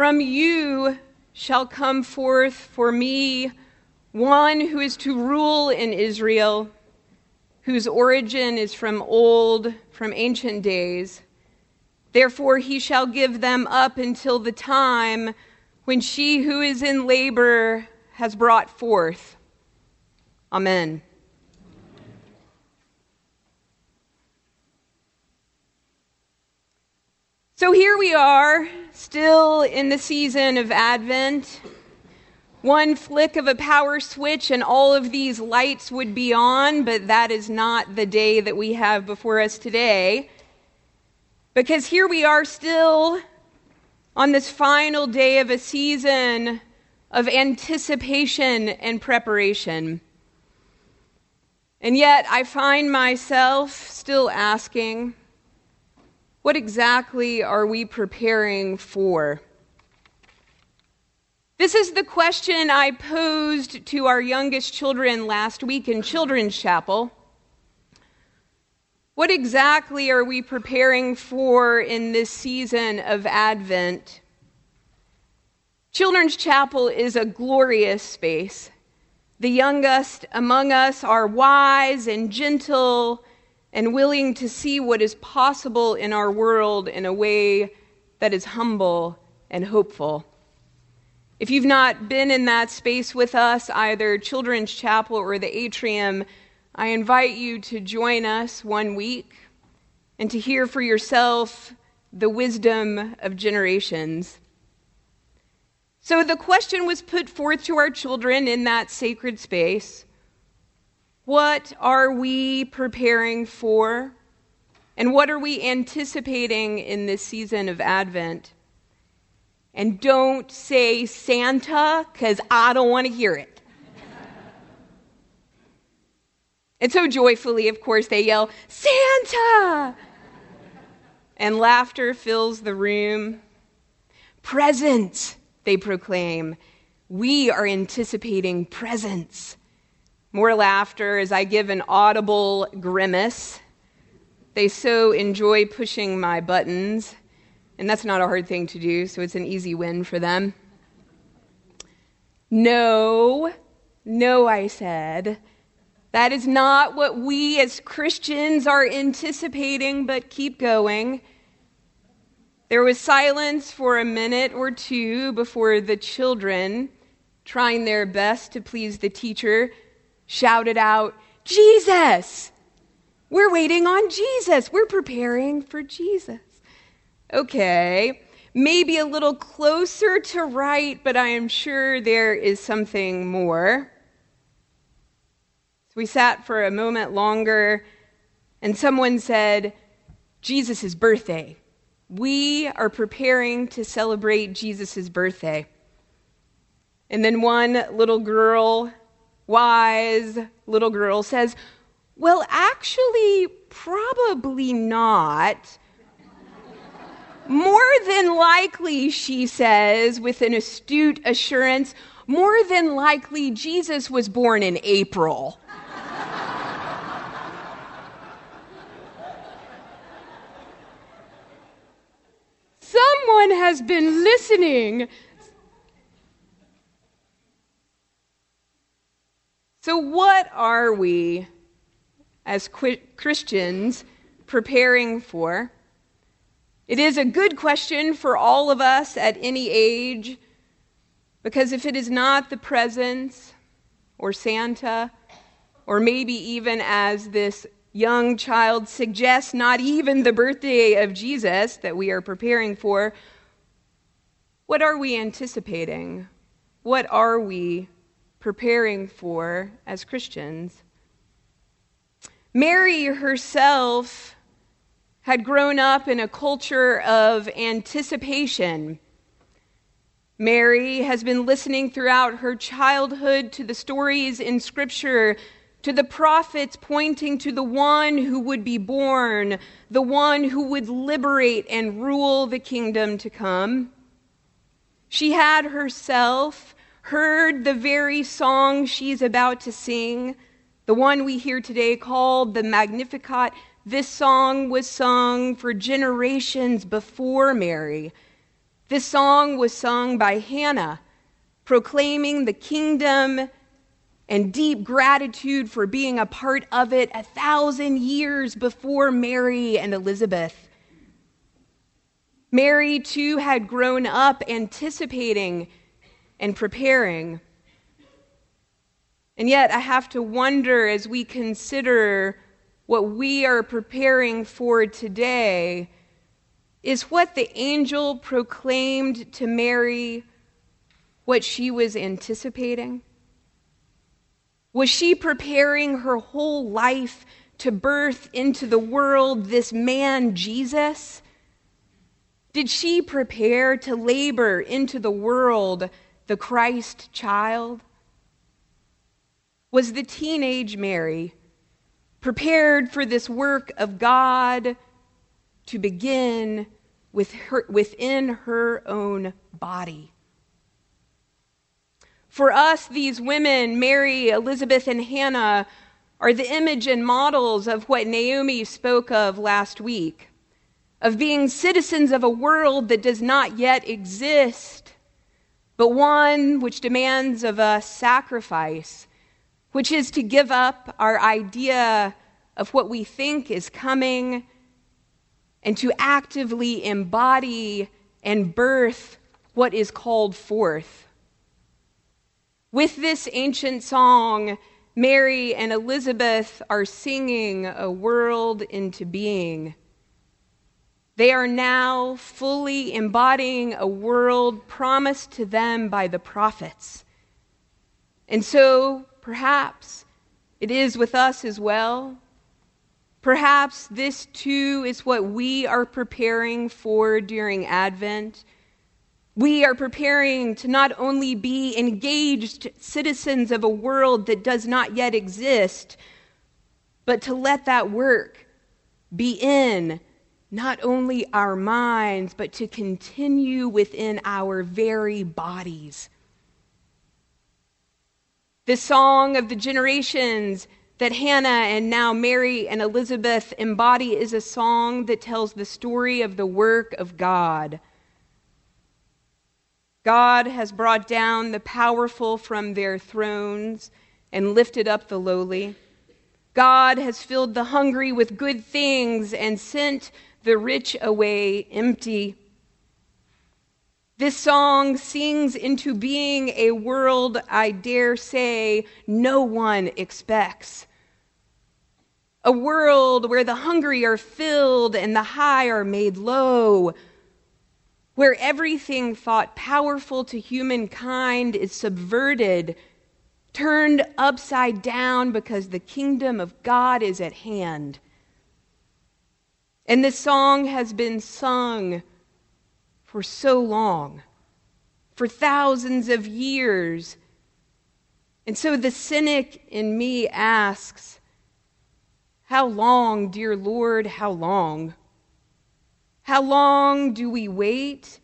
From you shall come forth for me one who is to rule in Israel, whose origin is from old, from ancient days. Therefore, he shall give them up until the time when she who is in labor has brought forth. Amen. So here we are, still in the season of Advent. One flick of a power switch and all of these lights would be on, but that is not the day that we have before us today. Because here we are still on this final day of a season of anticipation and preparation. And yet I find myself still asking, what exactly are we preparing for? This is the question I posed to our youngest children last week in Children's Chapel. What exactly are we preparing for in this season of Advent? Children's Chapel is a glorious space. The youngest among us are wise and gentle and willing to see what is possible in our world in a way that is humble and hopeful. If you've not been in that space with us, either Children's Chapel or the atrium, I invite you to join us one week and to hear for yourself the wisdom of generations. So the question was put forth to our children in that sacred space What are we preparing for? And what are we anticipating in this season of Advent? And don't say Santa, because I don't want to hear it. and so joyfully, of course, they yell, Santa! and laughter fills the room. Presents, they proclaim. We are anticipating presents. More laughter as I give an audible grimace. They so enjoy pushing my buttons. And that's not a hard thing to do, so it's an easy win for them. No, no, I said. That is not what we as Christians are anticipating, but keep going. There was silence for a minute or two before the children, trying their best to please the teacher, shouted out, Jesus! We're waiting on Jesus. We're preparing for Jesus. Okay, maybe a little closer to right, but I am sure there is something more. So we sat for a moment longer, and someone said, Jesus' birthday. We are preparing to celebrate Jesus' birthday. And then one little girl, wise little girl, says, Well, actually, probably not. More than likely, she says with an astute assurance, more than likely, Jesus was born in April. Someone has been listening. So, what are we as Christians preparing for? It is a good question for all of us at any age, because if it is not the presents or Santa, or maybe even as this young child suggests, not even the birthday of Jesus that we are preparing for, what are we anticipating? What are we preparing for as Christians? Mary herself had grown up in a culture of anticipation. Mary has been listening throughout her childhood to the stories in Scripture, to the prophets pointing to the one who would be born, the one who would liberate and rule the kingdom to come. She had herself heard the very song she's about to sing, the one we hear today called the Magnificat this song was sung for generations before Mary, This song was sung by Hannah, proclaiming the kingdom and deep gratitude for being a part of it a thousand years before Mary and Elizabeth. Mary, too, had grown up anticipating and preparing. And yet, I have to wonder as we consider what we are preparing for today is what the angel proclaimed to Mary what she was anticipating? Was she preparing her whole life to birth into the world this man, Jesus? Did she prepare to labor into the world the Christ child? Was the teenage Mary prepared for this work of God to begin with her, within her own body? For us, these women, Mary, Elizabeth, and Hannah, are the image and models of what Naomi spoke of last week of being citizens of a world that does not yet exist, but one which demands of us sacrifice, which is to give up our idea of what we think is coming and to actively embody and birth what is called forth. With this ancient song, Mary and Elizabeth are singing a world into being. They are now fully embodying a world promised to them by the prophets. And so, perhaps, it is with us as well. Perhaps this too is what we are preparing for during Advent. We are preparing to not only be engaged citizens of a world that does not yet exist, but to let that work be in not only our minds, but to continue within our very bodies. The song of the generations that Hannah and now Mary and Elizabeth embody is a song that tells the story of the work of God. God has brought down the powerful from their thrones and lifted up the lowly. God has filled the hungry with good things and sent the rich away empty. This song sings into being a world, I dare say, no one expects. A world where the hungry are filled and the high are made low, where everything thought powerful to humankind is subverted, turned upside down because the kingdom of God is at hand. And this song has been sung for so long, for thousands of years. And so the cynic in me asks, How long, dear Lord, how long? How long do we wait?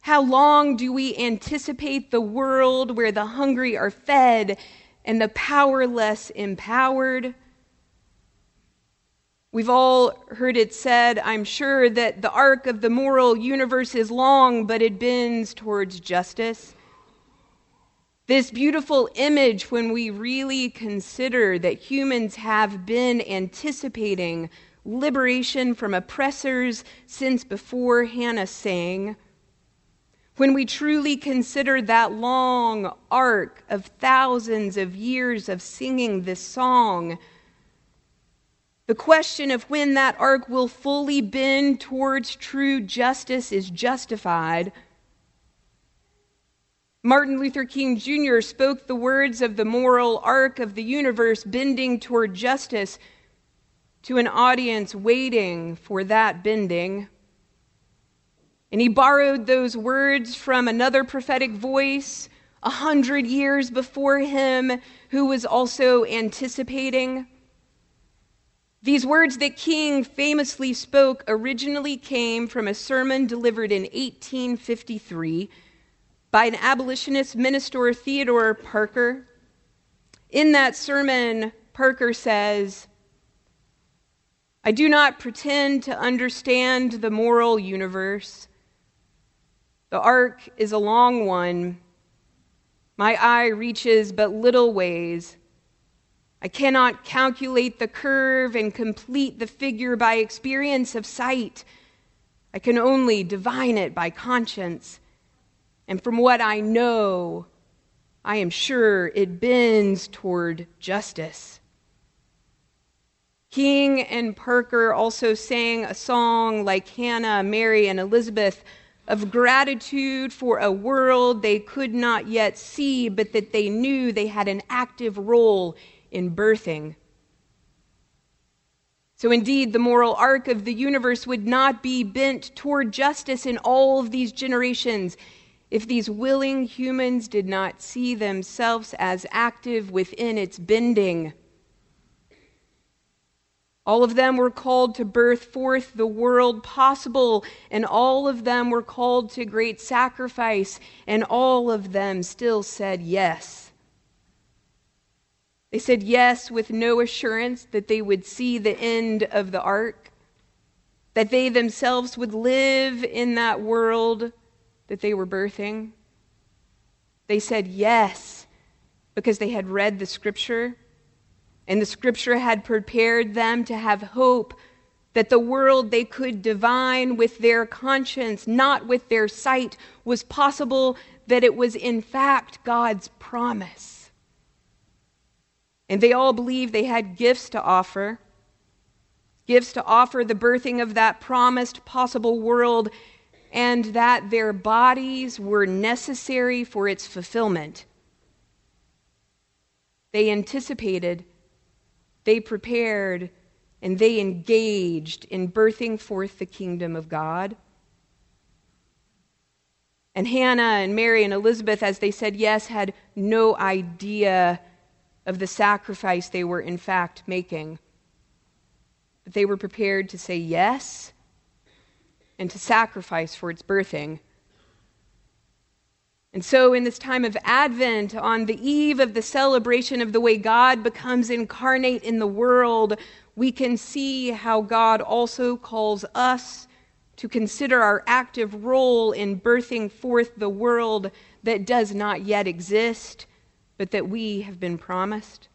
How long do we anticipate the world where the hungry are fed and the powerless empowered? We've all heard it said, I'm sure, that the arc of the moral universe is long, but it bends towards justice. This beautiful image, when we really consider that humans have been anticipating liberation from oppressors since before Hannah sang, when we truly consider that long arc of thousands of years of singing this song, the question of when that arc will fully bend towards true justice is justified. Martin Luther King Jr. spoke the words of the moral arc of the universe bending toward justice to an audience waiting for that bending. And he borrowed those words from another prophetic voice a hundred years before him who was also anticipating. These words that King famously spoke originally came from a sermon delivered in 1853 by an abolitionist minister, Theodore Parker. In that sermon, Parker says, I do not pretend to understand the moral universe, The arc is a long one. My eye reaches but little ways. I cannot calculate the curve and complete the figure by experience of sight. I can only divine it by conscience. And from what I know, I am sure it bends toward justice. King and Parker also sang a song like Hannah, Mary, and Elizabeth of gratitude for a world they could not yet see, but that they knew they had an active role in birthing. So, indeed, the moral arc of the universe would not be bent toward justice in all of these generations if these willing humans did not see themselves as active within its bending. All of them were called to birth forth the world possible, and all of them were called to great sacrifice, and all of them still said yes. They said yes with no assurance that they would see the end of the arc, that they themselves would live in that world that they were birthing. They said yes because they had read the scripture, and the scripture had prepared them to have hope that the world they could divine with their conscience, not with their sight, was possible, that it was in fact God's promise. And they all believed they had gifts to offer gifts to offer the birthing of that promised possible world, and that their bodies were necessary for its fulfillment. They anticipated, they prepared, and they engaged in birthing forth the kingdom of God. And Hannah and Mary and Elizabeth, as they said yes, had no idea of the sacrifice they were in fact making. But they were prepared to say yes and to sacrifice for its birthing. And so, in this time of Advent, on the eve of the celebration of the way God becomes incarnate in the world, we can see how God also calls us to consider our active role in birthing forth the world that does not yet exist but that we have been promised.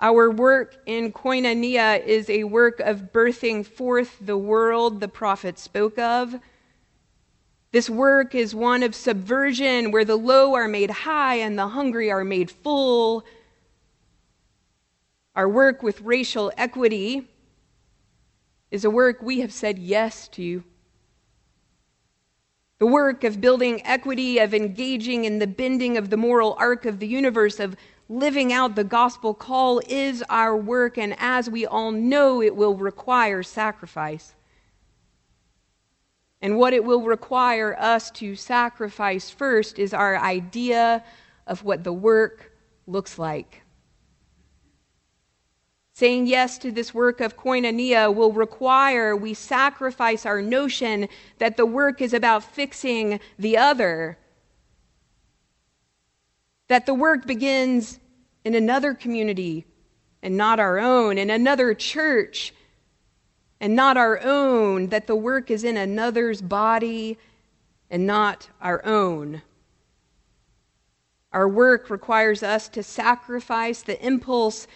Our work in koinonia is a work of birthing forth the world the prophet spoke of. This work is one of subversion where the low are made high and the hungry are made full. Our work with racial equity is a work we have said yes to. The work of building equity, of engaging in the bending of the moral arc of the universe, of living out the gospel call is our work, and as we all know, it will require sacrifice. And what it will require us to sacrifice first is our idea of what the work looks like. Saying yes to this work of koinonia will require we sacrifice our notion that the work is about fixing the other. That the work begins in another community and not our own, in another church and not our own, that the work is in another's body and not our own. Our work requires us to sacrifice the impulse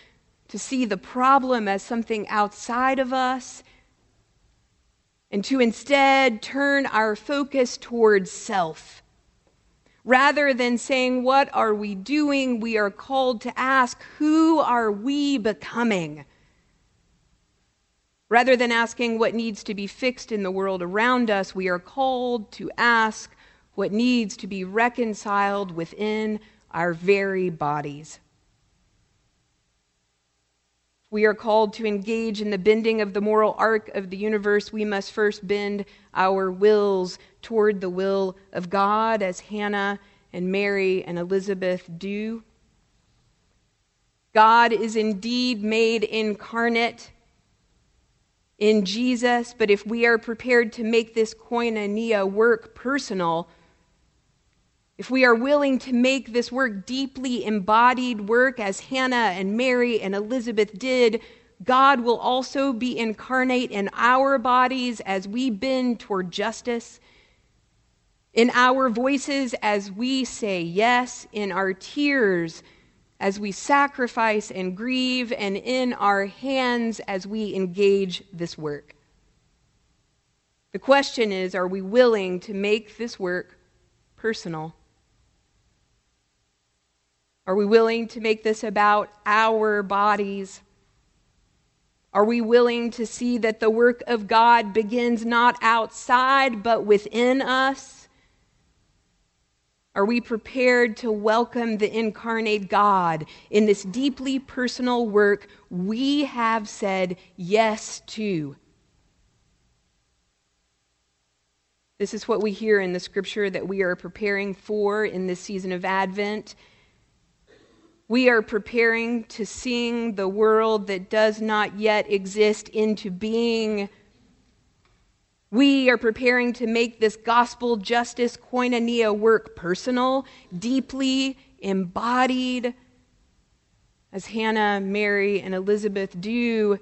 to see the problem as something outside of us, and to instead turn our focus towards self. Rather than saying, What are we doing? we are called to ask, Who are we becoming? Rather than asking what needs to be fixed in the world around us, we are called to ask what needs to be reconciled within our very bodies. We are called to engage in the bending of the moral arc of the universe. We must first bend our wills toward the will of God, as Hannah and Mary and Elizabeth do. God is indeed made incarnate in Jesus, but if we are prepared to make this koinonia work personal, if we are willing to make this work deeply embodied work as Hannah and Mary and Elizabeth did, God will also be incarnate in our bodies as we bend toward justice, in our voices as we say yes, in our tears as we sacrifice and grieve, and in our hands as we engage this work. The question is are we willing to make this work personal? Are we willing to make this about our bodies? Are we willing to see that the work of God begins not outside but within us? Are we prepared to welcome the incarnate God in this deeply personal work we have said yes to? This is what we hear in the scripture that we are preparing for in this season of Advent. We are preparing to sing the world that does not yet exist into being. We are preparing to make this gospel justice koinonia work personal, deeply embodied, as Hannah, Mary, and Elizabeth do.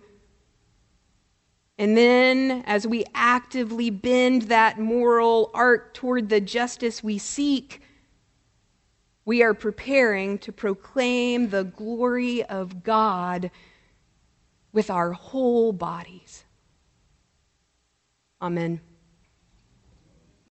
And then, as we actively bend that moral arc toward the justice we seek, we are preparing to proclaim the glory of God with our whole bodies. Amen.